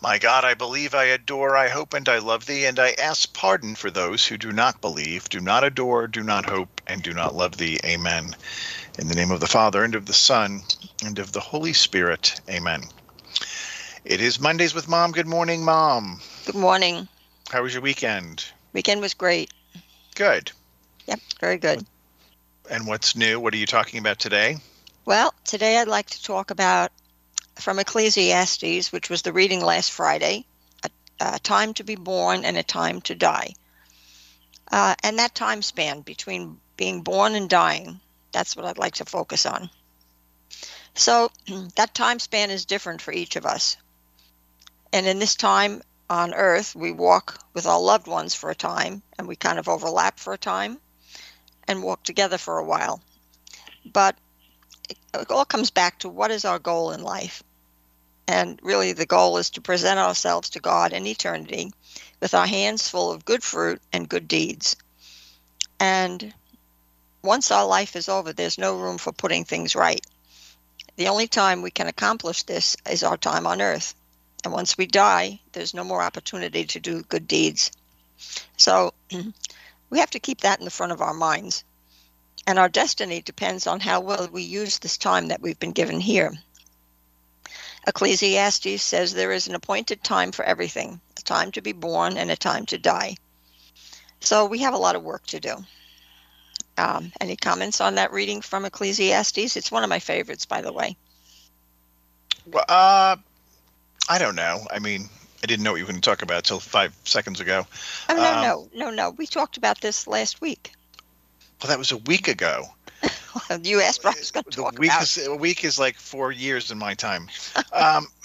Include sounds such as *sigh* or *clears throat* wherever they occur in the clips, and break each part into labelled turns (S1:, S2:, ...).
S1: My God, I believe, I adore, I hope, and I love thee, and I ask pardon for those who do not believe, do not adore, do not hope, and do not love thee. Amen. In the name of the Father, and of the Son, and of the Holy Spirit. Amen. It is Mondays with Mom. Good morning, Mom.
S2: Good morning.
S1: How was your weekend?
S2: Weekend was great.
S1: Good.
S2: Yep, very good.
S1: And what's new? What are you talking about today?
S2: Well, today I'd like to talk about from Ecclesiastes, which was the reading last Friday, a, a time to be born and a time to die. Uh, and that time span between being born and dying, that's what I'd like to focus on. So *clears throat* that time span is different for each of us. And in this time on earth, we walk with our loved ones for a time and we kind of overlap for a time and walk together for a while. But it all comes back to what is our goal in life? And really, the goal is to present ourselves to God in eternity with our hands full of good fruit and good deeds. And once our life is over, there's no room for putting things right. The only time we can accomplish this is our time on earth. And once we die, there's no more opportunity to do good deeds. So *clears throat* we have to keep that in the front of our minds. And our destiny depends on how well we use this time that we've been given here. Ecclesiastes says there is an appointed time for everything a time to be born and a time to die. So we have a lot of work to do. Um, any comments on that reading from Ecclesiastes? It's one of my favorites, by the way.
S1: Well, uh, I don't know. I mean, I didn't know what you were going to talk about until five seconds ago.
S2: Oh no, um, no, no, no. We talked about this last week.
S1: Well, that was a week ago.
S2: You asked what I was going to talk
S1: the week
S2: about.
S1: Is, a week is like four years in my time. *laughs* um, *clears throat*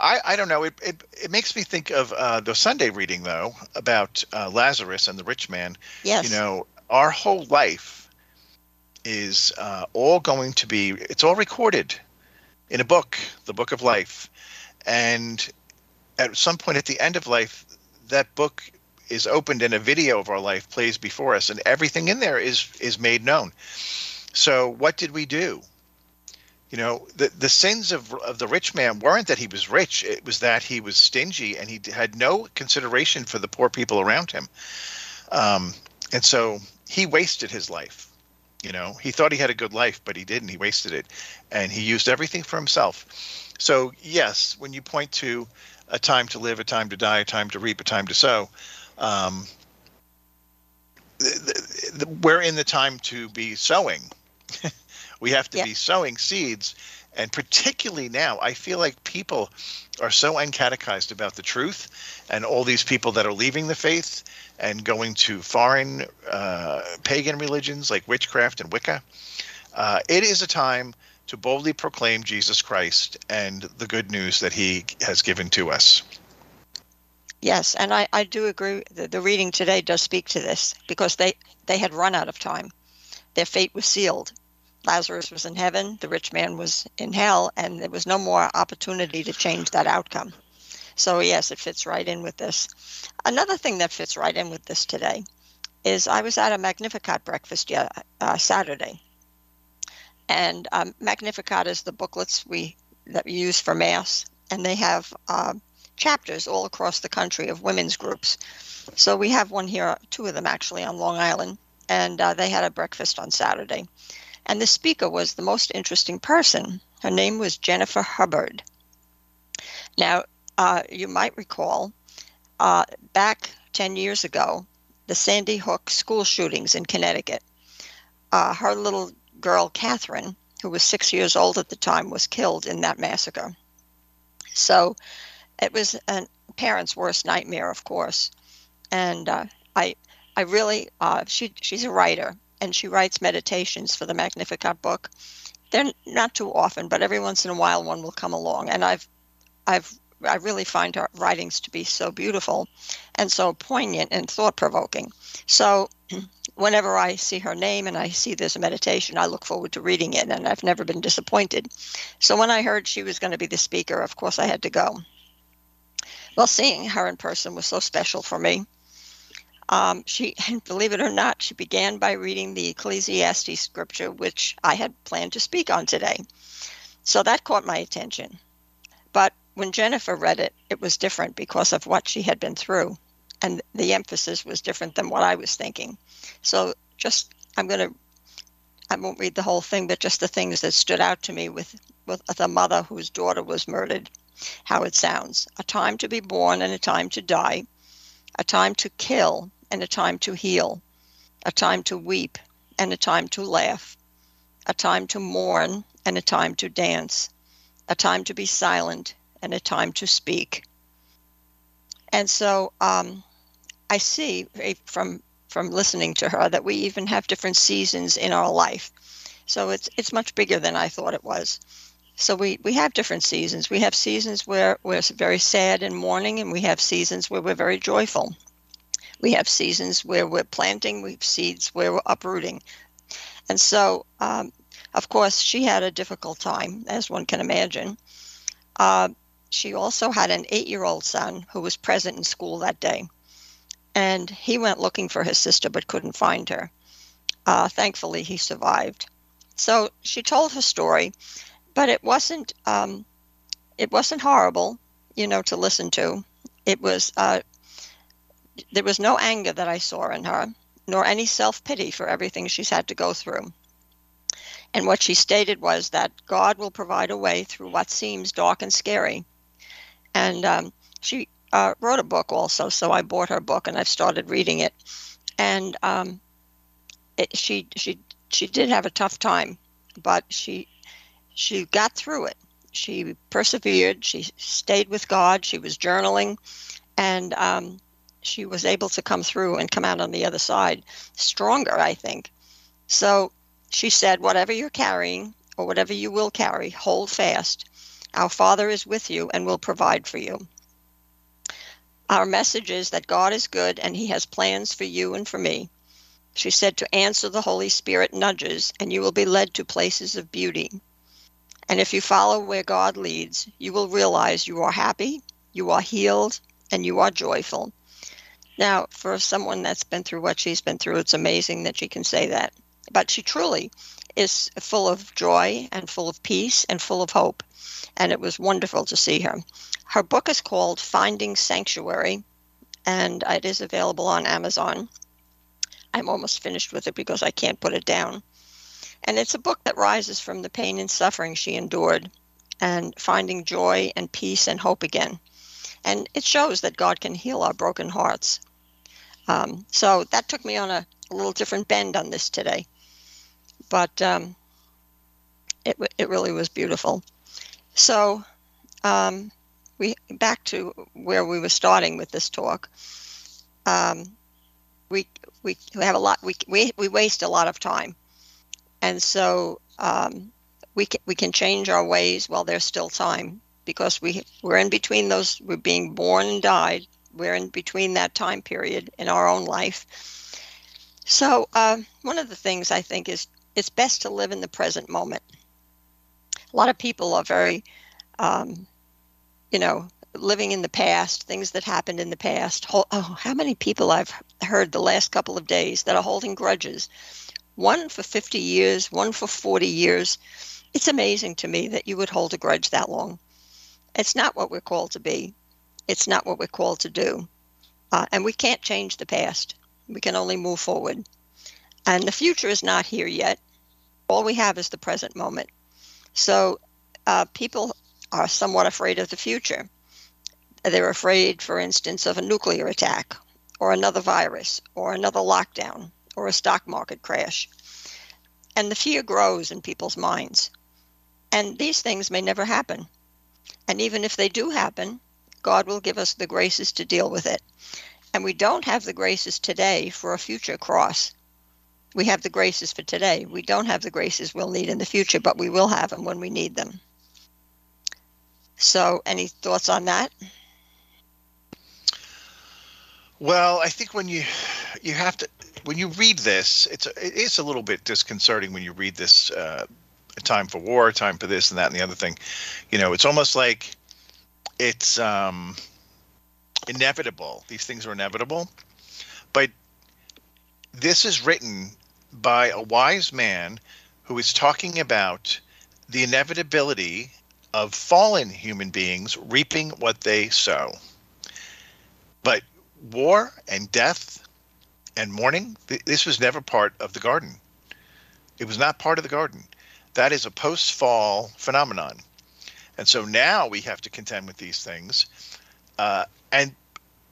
S1: I, I don't know. It, it, it makes me think of uh, the Sunday reading, though, about uh, Lazarus and the rich man.
S2: Yes.
S1: You know, our whole life is uh, all going to be, it's all recorded in a book, the book of life. And at some point at the end of life, that book is opened and a video of our life plays before us and everything in there is is made known. So what did we do? You know the the sins of of the rich man weren't that he was rich it was that he was stingy and he had no consideration for the poor people around him. Um, and so he wasted his life. You know he thought he had a good life but he didn't. He wasted it and he used everything for himself. So yes when you point to a time to live a time to die a time to reap a time to sow um, the, the, we're in the time to be sowing. *laughs* we have to be sowing seeds. And particularly now, I feel like people are so uncatechized about the truth, and all these people that are leaving the faith and going to foreign uh, pagan religions like witchcraft and Wicca. Uh, it is a time to boldly proclaim Jesus Christ and the good news that he has given to us.
S2: Yes, and I, I do agree. The, the reading today does speak to this because they, they had run out of time. Their fate was sealed. Lazarus was in heaven, the rich man was in hell, and there was no more opportunity to change that outcome. So, yes, it fits right in with this. Another thing that fits right in with this today is I was at a Magnificat breakfast uh, Saturday. And um, Magnificat is the booklets we that we use for Mass, and they have uh, chapters all across the country of women's groups. So we have one here, two of them actually on Long Island, and uh, they had a breakfast on Saturday. And the speaker was the most interesting person. Her name was Jennifer Hubbard. Now, uh, you might recall uh, back 10 years ago, the Sandy Hook school shootings in Connecticut. Uh, her little girl, Catherine, who was six years old at the time, was killed in that massacre. So it was a parent's worst nightmare, of course. And uh, I, I really, uh, she, she's a writer, and she writes meditations for the Magnificat book. They're not too often, but every once in a while one will come along. And I've, I've I really find her writings to be so beautiful and so poignant and thought provoking. So *clears throat* whenever I see her name and I see this meditation, I look forward to reading it, and I've never been disappointed. So when I heard she was going to be the speaker, of course I had to go. Well, seeing her in person was so special for me. Um, she, *laughs* believe it or not, she began by reading the Ecclesiastes scripture, which I had planned to speak on today. So that caught my attention. But when Jennifer read it, it was different because of what she had been through. And the emphasis was different than what I was thinking. So just, I'm going to, I won't read the whole thing, but just the things that stood out to me with, with the mother whose daughter was murdered, how it sounds. A time to be born and a time to die, a time to kill and a time to heal, a time to weep and a time to laugh, a time to mourn and a time to dance, a time to be silent and a time to speak. And so um, I see from from listening to her that we even have different seasons in our life. So it's it's much bigger than I thought it was. So we, we have different seasons. We have seasons where we're very sad and mourning, and we have seasons where we're very joyful. We have seasons where we're planting, we have seeds where we're uprooting. And so, um, of course, she had a difficult time, as one can imagine. Uh, she also had an eight year old son who was present in school that day. And he went looking for his sister but couldn't find her. Uh, thankfully, he survived. So she told her story, but it wasn't um, it wasn't horrible, you know, to listen to. It was uh, there was no anger that I saw in her, nor any self pity for everything she's had to go through. And what she stated was that God will provide a way through what seems dark and scary. And um, she uh, wrote a book also, so I bought her book and I've started reading it. And um, it, she she she did have a tough time, but she she got through it. She persevered. She stayed with God. She was journaling, and um, she was able to come through and come out on the other side stronger. I think. So she said, "Whatever you're carrying, or whatever you will carry, hold fast. Our Father is with you and will provide for you." Our message is that God is good and He has plans for you and for me. She said to answer the Holy Spirit nudges, and you will be led to places of beauty. And if you follow where God leads, you will realize you are happy, you are healed, and you are joyful. Now, for someone that's been through what she's been through, it's amazing that she can say that. But she truly is full of joy and full of peace and full of hope. And it was wonderful to see her. Her book is called Finding Sanctuary, and it is available on Amazon. I'm almost finished with it because I can't put it down. And it's a book that rises from the pain and suffering she endured and finding joy and peace and hope again. And it shows that God can heal our broken hearts. Um, so that took me on a, a, little different bend on this today. But um, it, it really was beautiful. So um, we back to where we were starting with this talk. Um, we we have a lot. We we we waste a lot of time, and so um, we can, we can change our ways while there's still time because we we're in between those. We're being born and died. We're in between that time period in our own life. So uh, one of the things I think is it's best to live in the present moment. A lot of people are very um, you know, living in the past, things that happened in the past. Oh, how many people I've heard the last couple of days that are holding grudges, one for 50 years, one for 40 years. It's amazing to me that you would hold a grudge that long. It's not what we're called to be, it's not what we're called to do. Uh, and we can't change the past, we can only move forward. And the future is not here yet. All we have is the present moment. So uh, people are somewhat afraid of the future. They're afraid, for instance, of a nuclear attack, or another virus, or another lockdown, or a stock market crash. And the fear grows in people's minds. And these things may never happen. And even if they do happen, God will give us the graces to deal with it. And we don't have the graces today for a future cross. We have the graces for today. We don't have the graces we'll need in the future, but we will have them when we need them. So, any thoughts on that?
S1: Well, I think when you you have to when you read this, it's it is a little bit disconcerting when you read this. Uh, time for war, time for this and that and the other thing. You know, it's almost like it's um, inevitable. These things are inevitable, but this is written by a wise man who is talking about the inevitability of fallen human beings reaping what they sow. But war and death and mourning, th- this was never part of the garden. It was not part of the garden. That is a post fall phenomenon. And so now we have to contend with these things. Uh, and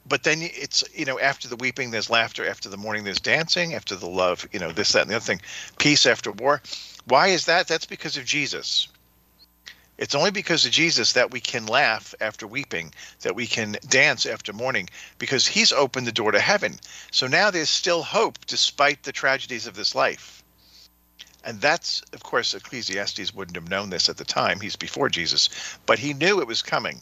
S1: but then it's you know after the weeping there's laughter after the mourning there's dancing after the love you know this that and the other thing peace after war why is that that's because of jesus it's only because of jesus that we can laugh after weeping that we can dance after mourning because he's opened the door to heaven so now there's still hope despite the tragedies of this life and that's of course ecclesiastes wouldn't have known this at the time he's before jesus but he knew it was coming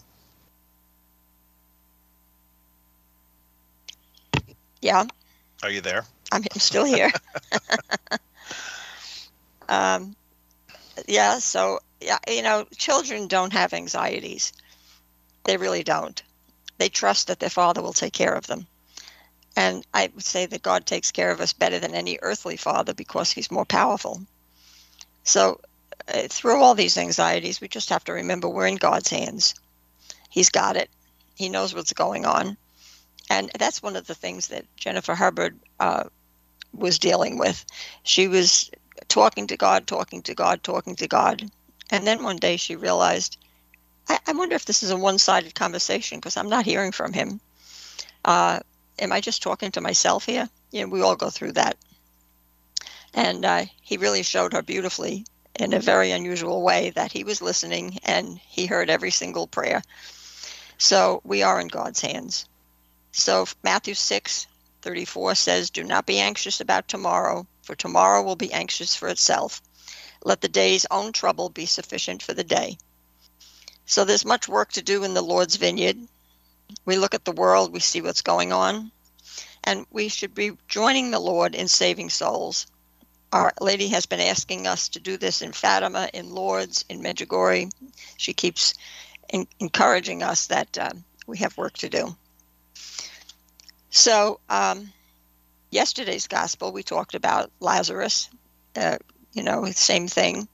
S2: Yeah.
S1: Are you there?
S2: I'm still here. *laughs* *laughs* um, yeah. So you know, children don't have anxieties. They really don't. They trust that their father will take care of them. And I would say that God takes care of us better than any earthly father because he's more powerful. So, uh, through all these anxieties, we just have to remember we're in God's hands. He's got it, He knows what's going on and that's one of the things that Jennifer Hubbard uh, was dealing with. She was talking to God, talking to God, talking to God, and then one day she realized, I, I wonder if this is a one-sided conversation because I'm not hearing from him. Uh, am I just talking to myself here? You know, we all go through that. And uh, he really showed her beautifully in a very unusual way that he was listening and he heard every single prayer. So we are in God's hands. So Matthew 6 34 says, Do not be anxious about tomorrow, for tomorrow will be anxious for itself. Let the day's own trouble be sufficient for the day. So there's much work to do in the Lord's vineyard. We look at the world, we see what's going on, and we should be joining the Lord in saving souls. Our lady has been asking us to do this in Fatima, in Lourdes, in Medjugorje. She keeps in- encouraging us that uh, we have work to do. So, um, yesterday's gospel, we talked about Lazarus, uh, you know, same thing.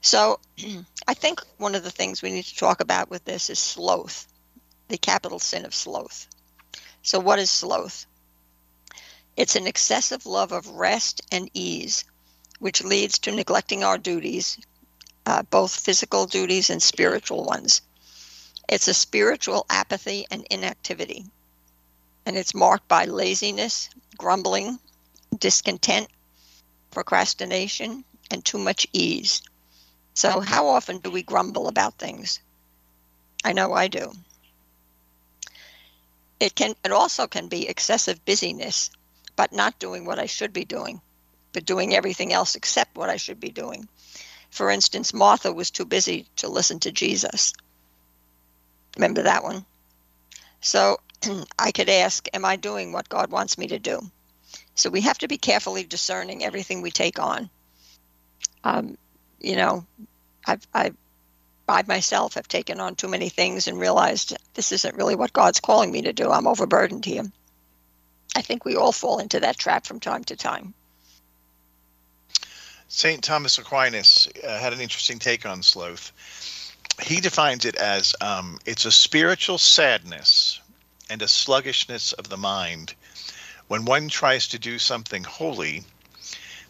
S2: So, *clears throat* I think one of the things we need to talk about with this is sloth, the capital sin of sloth. So, what is sloth? It's an excessive love of rest and ease, which leads to neglecting our duties, uh, both physical duties and spiritual ones. It's a spiritual apathy and inactivity and it's marked by laziness, grumbling, discontent, procrastination, and too much ease. So, how often do we grumble about things? I know I do. It can it also can be excessive busyness, but not doing what I should be doing, but doing everything else except what I should be doing. For instance, Martha was too busy to listen to Jesus. Remember that one? So *clears throat* I could ask, Am I doing what God wants me to do? So we have to be carefully discerning everything we take on. Um, you know, I've, i I myself have taken on too many things and realized this isn't really what God's calling me to do. I'm overburdened here. I think we all fall into that trap from time to time.
S1: St. Thomas Aquinas uh, had an interesting take on sloth. He defines it as um, it's a spiritual sadness and a sluggishness of the mind when one tries to do something holy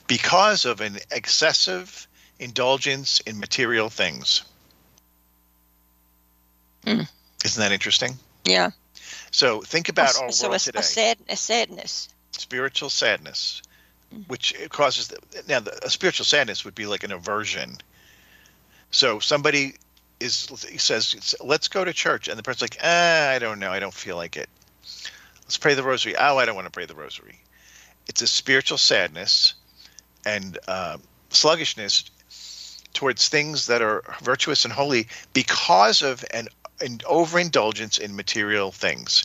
S1: because of an excessive indulgence in material things. Mm. Isn't that interesting?
S2: Yeah.
S1: So think about our
S2: so
S1: world
S2: a,
S1: today.
S2: A, sad, a sadness.
S1: Spiritual sadness, mm. which causes the, now the, a spiritual sadness would be like an aversion. So somebody is says let's go to church and the person's like ah, i don't know i don't feel like it let's pray the rosary oh i don't want to pray the rosary it's a spiritual sadness and uh, sluggishness towards things that are virtuous and holy because of an, an overindulgence in material things.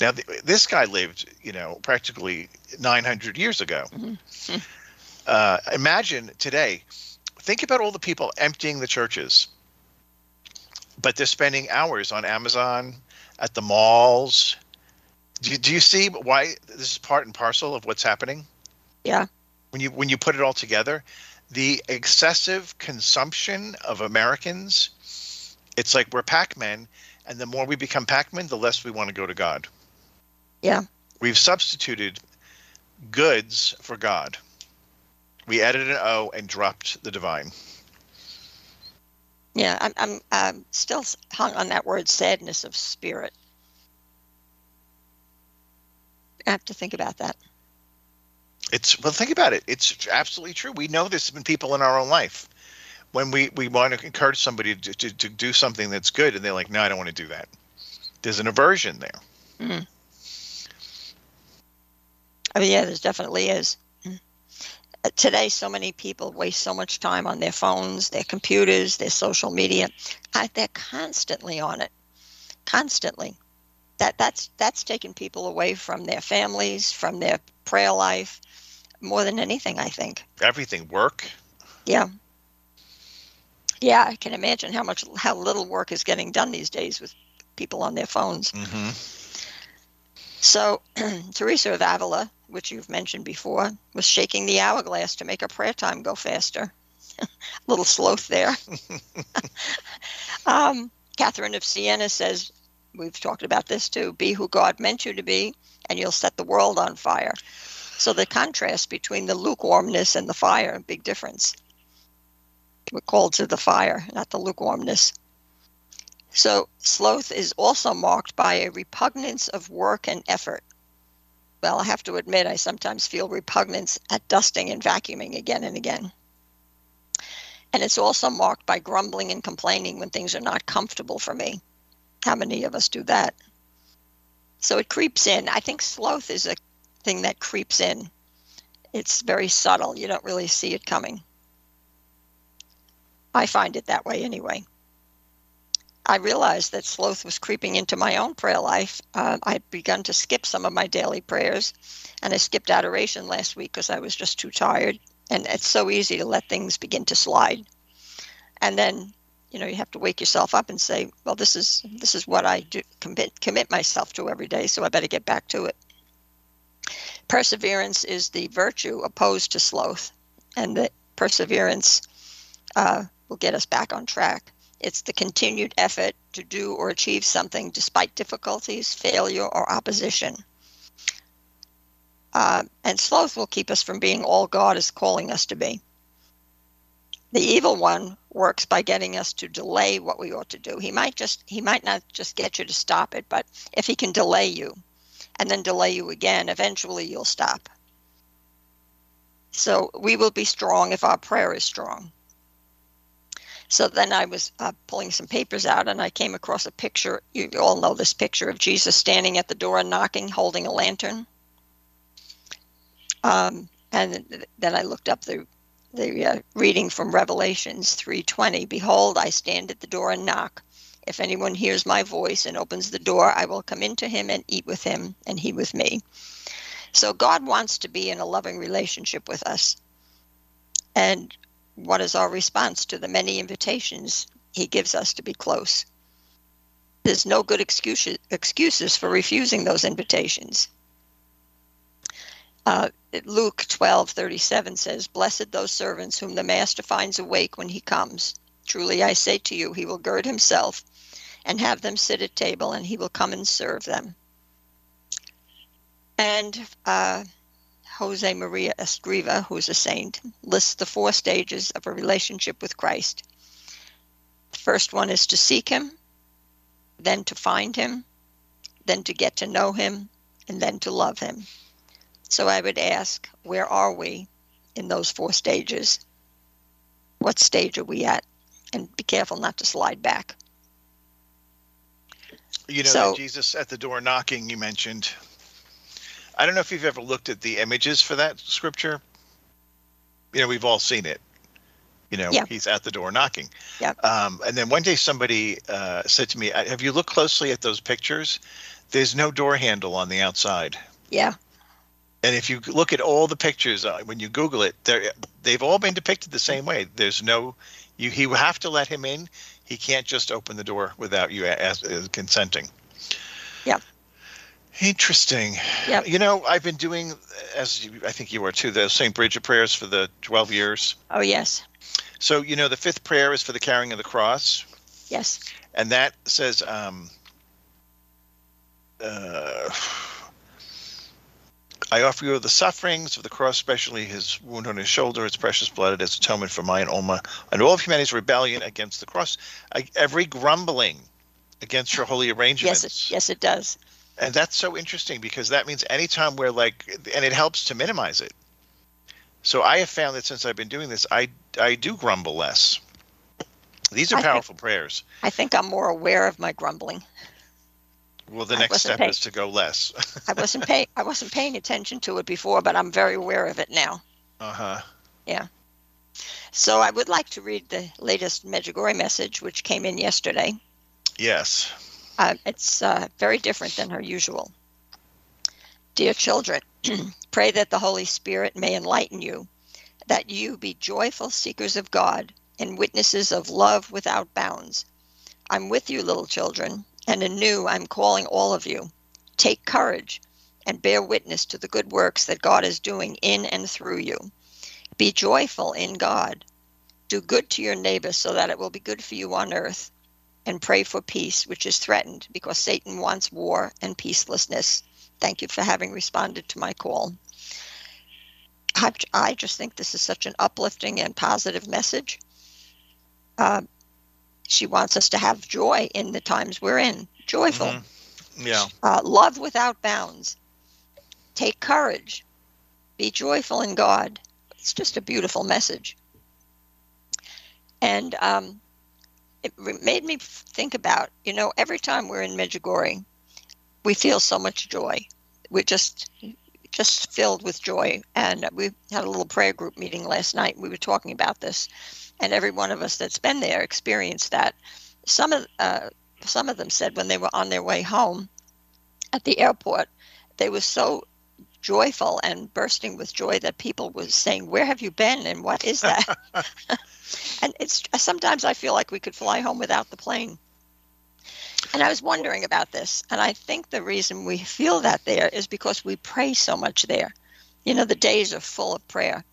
S1: Now, th- this guy lived, you know, practically 900 years ago. Mm-hmm. *laughs* Uh, imagine today, think about all the people emptying the churches, but they're spending hours on Amazon, at the malls. Do you, do you see why this is part and parcel of what's happening?
S2: Yeah.
S1: When you when you put it all together, the excessive consumption of Americans, it's like we're Pac-Men, and the more we become Pac-Men, the less we want to go to God.
S2: Yeah.
S1: We've substituted goods for God. We added an O and dropped the divine.
S2: Yeah, I'm, I'm, I'm still hung on that word sadness of spirit. I have to think about that.
S1: It's well, think about it. It's absolutely true. We know there's been people in our own life when we we want to encourage somebody to, to, to do something that's good, and they're like, "No, I don't want to do that." There's an aversion there.
S2: Mm. I mean, yeah, there's definitely is. Uh, today, so many people waste so much time on their phones, their computers, their social media. I, they're constantly on it, constantly. That that's that's taken people away from their families, from their prayer life, more than anything, I think.
S1: Everything work.
S2: Yeah. Yeah, I can imagine how much how little work is getting done these days with people on their phones.
S1: Mm-hmm.
S2: So, *clears throat* Teresa of Avila, which you've mentioned before, was shaking the hourglass to make her prayer time go faster. *laughs* A little sloth there. *laughs* *laughs* um, Catherine of Siena says, we've talked about this too be who God meant you to be, and you'll set the world on fire. So the contrast between the lukewarmness and the fire, big difference. We're called to the fire, not the lukewarmness. So sloth is also marked by a repugnance of work and effort. Well, I have to admit, I sometimes feel repugnance at dusting and vacuuming again and again. And it's also marked by grumbling and complaining when things are not comfortable for me. How many of us do that? So it creeps in. I think sloth is a thing that creeps in. It's very subtle. You don't really see it coming. I find it that way anyway. I realized that sloth was creeping into my own prayer life. Uh, I had begun to skip some of my daily prayers, and I skipped adoration last week because I was just too tired. And it's so easy to let things begin to slide. And then, you know, you have to wake yourself up and say, "Well, this is this is what I do commit commit myself to every day, so I better get back to it." Perseverance is the virtue opposed to sloth, and that perseverance uh, will get us back on track. It's the continued effort to do or achieve something despite difficulties, failure, or opposition. Uh, and sloth will keep us from being all God is calling us to be. The evil one works by getting us to delay what we ought to do. He might just he might not just get you to stop it, but if he can delay you, and then delay you again, eventually you'll stop. So we will be strong if our prayer is strong. So then I was uh, pulling some papers out and I came across a picture. You all know this picture of Jesus standing at the door and knocking, holding a lantern. Um, and then I looked up the the uh, reading from Revelations 3:20. Behold, I stand at the door and knock. If anyone hears my voice and opens the door, I will come into him and eat with him, and he with me. So God wants to be in a loving relationship with us. And what is our response to the many invitations he gives us to be close? There's no good excuses, excuses for refusing those invitations. Uh, Luke 12:37 says, "Blessed those servants whom the master finds awake when he comes. Truly I say to you, he will gird himself and have them sit at table, and he will come and serve them. And uh, Jose Maria Escriva, who's a saint, lists the four stages of a relationship with Christ. The first one is to seek him, then to find him, then to get to know him, and then to love him. So I would ask, where are we in those four stages? What stage are we at? And be careful not to slide back.
S1: You know, so, Jesus at the door knocking, you mentioned. I don't know if you've ever looked at the images for that scripture. You know, we've all seen it. You know,
S2: Yeah.
S1: he's at the door knocking.
S2: Yeah.
S1: Um, and then one day somebody uh, said to me, "Have you looked closely at those pictures? There's no door handle on the outside."
S2: Yeah.
S1: And if you look at all the pictures uh, when you Google it, they've all been depicted the same way. There's no, you he will have to let him in. He can't just open the door without you as, as consenting.
S2: Yeah.
S1: Interesting.
S2: Yeah.
S1: You know, I've been doing, as you, I think you are too, the St. Bridget prayers for the 12 years.
S2: Oh yes.
S1: So, you know, the fifth prayer is for the carrying of the cross.
S2: Yes.
S1: and that says um, uh, I offer you the sufferings of the cross, especially his wound on his shoulder, its precious blood, as atonement for my and all my and all of humanity's rebellion against the cross, I, every grumbling against your holy arrangements.
S2: Yes. It, yes, it does.
S1: And that's so interesting because that means anytime we're like, and it helps to minimize it. So I have found that since I've been doing this, I I do grumble less. These are
S2: I think-
S1: powerful prayers.
S2: I think I'm more aware of my grumbling.
S1: Well, the
S2: I
S1: next step
S2: paying-
S1: is to go less. *laughs*
S2: I wasn't paying I wasn't paying attention to it before, but I'm very aware of it now.
S1: uh huh. Yeah.
S2: So I would like to read the latest Medjugorje message, which came in yesterday.
S1: Yes.
S2: Uh, it's uh, very different than her usual. Dear children, *clears throat* pray that the Holy Spirit may enlighten you, that you be joyful seekers of God and witnesses of love without bounds. I'm with you, little children, and anew I'm calling all of you. Take courage and bear witness to the good works that God is doing in and through you. Be joyful in God. Do good to your neighbor so that it will be good for you on earth and pray for peace, which is threatened because Satan wants war and peacelessness. Thank you for having responded to my call. I, I just think this is such an uplifting and positive message. Uh, she wants us to have joy in the times we're in, joyful,
S1: Mhm. Yeah.
S2: uh, love without bounds, take courage, be joyful in God. It's just a beautiful message. And um, it made me think about, you know, every time we're in Medjugorje, we feel so much joy. We're just just filled with joy. And we had a little prayer group meeting last night. We were talking about this, and every one of us that's been there experienced that. Some of uh, some of them said when they were on their way home at the airport, they were so joyful and bursting with joy that people were saying, "Where have you been? And what is that?" *laughs* *laughs* and it's sometimes I feel like we could fly home without the plane. And I was wondering about this, and I think the reason we feel that there is because we pray so much there. You know, the days are full of prayer,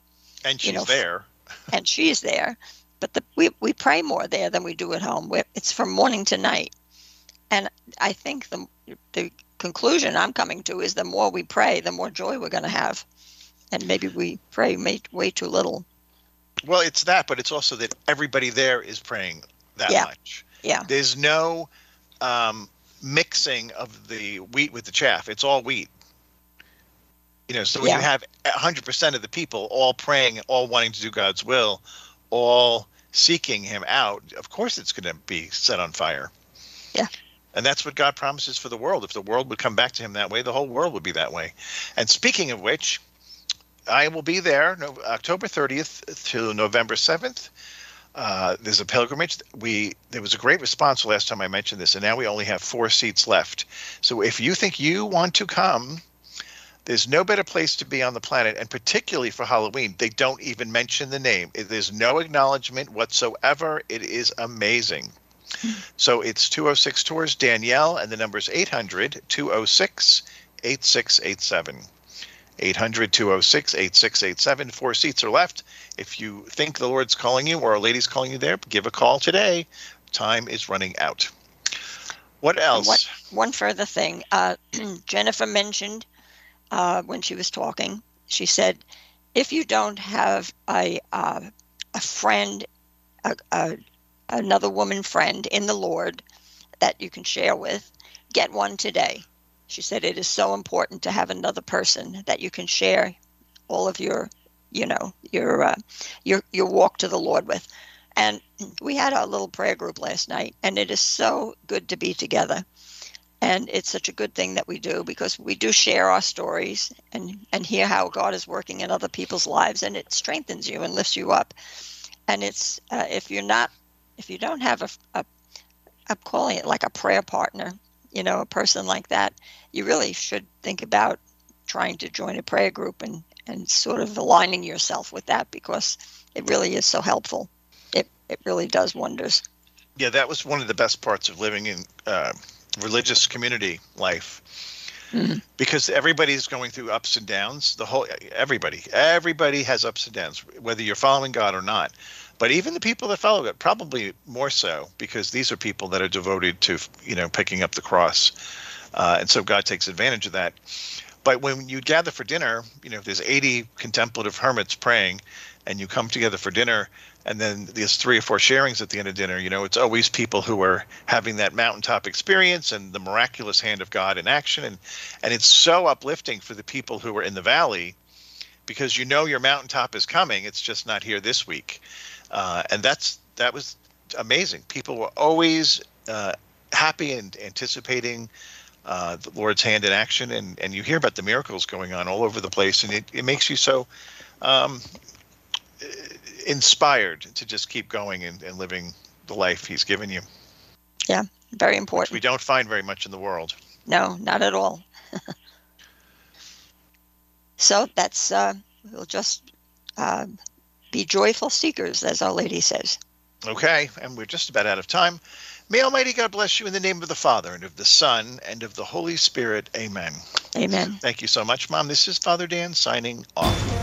S1: And she's
S2: you know,
S1: there.
S2: and she's there, but the, we we pray more there than we do at home. we it's from morning to night, and I think the the conclusion I'm coming to is the more we pray, the more joy we're going to have, and maybe we pray way too little.
S1: Well, it's that, but it's also that everybody there is praying that
S2: Yeah.
S1: much.
S2: Yeah.
S1: There's no um, mixing of the wheat with the chaff. It's all wheat. You know, so when
S2: Yeah.
S1: you have 100% of the people all praying, all wanting to do God's will, all seeking Him out, of course it's going to be set on fire.
S2: Yeah.
S1: And that's what God promises for the world. If the world would come back to Him that way, the whole world would be that way. And speaking of which, I will be there no, October 30th to November 7th. Uh, there's a pilgrimage. We there was a great response last time I mentioned this, and now we only have four seats left. So if you think you want to come, there's no better place to be on the planet, and particularly for Halloween, they don't even mention the name. There's no acknowledgement whatsoever. It is amazing. So it's 206 Tours Danielle, and the number is 800 206 8687. 800 206 8687. Four seats are left. If you think the Lord's calling you or a lady's calling you there, give a call today. Time is running out. What else?
S2: what- One further thing, uh, *clears throat* Jennifer mentioned uh, when she was talking, she said, if you don't have a uh, a friend, a, a, another woman friend in the Lord that you can share with, get one today. She said it is so important to have another person that you can share all of your, you know, your uh, your your walk to the Lord with. And we had our little prayer group last night, and it is so good to be together. And it's such a good thing that we do because we do share our stories and, and hear how God is working in other people's lives, and it strengthens you and lifts you up. and it's uh, if you're not if you don't have a, a i'm calling it like a prayer partner you know a person like that you really should think about trying to join a prayer group and and sort of aligning yourself with that because it really is so helpful it it really does wonders
S1: yeah that was one of the best parts of living in uh, religious community life. Mm-hmm. because everybody's going through ups and downs the whole everybody everybody has ups and downs whether you're following god or not. But even the people that follow it probably more so because these are people that are devoted to you know picking up the cross. Uh, and so god takes advantage of that. But when you gather for dinner you know if there's 80 contemplative hermits praying and you come together for dinner and then these three or four sharings at the end of dinner you know it's always people who are having that mountaintop experience and the miraculous hand of god in action. And and it's so uplifting for the people who are in the valley because you know your mountaintop is coming. It's just not here this week. Uh, and that's that was amazing. People were always uh, happy and anticipating uh, the lord's hand in action. And and you hear about the miracles going on all over the place and it, it makes you so um, inspired to just keep going and, and living the life he's given you.
S2: Yeah, very important.
S1: we don't find very much in the world.
S2: No, not at all. *laughs* so that's uh, we'll just uh, be joyful seekers, as Our Lady says.
S1: Okay, and we're just about out of time. May Almighty God bless you in the name of the Father and of the Son and of the Holy Spirit. Amen.
S2: Amen.
S1: Thank you so much, Mom. This is Father Dan signing off.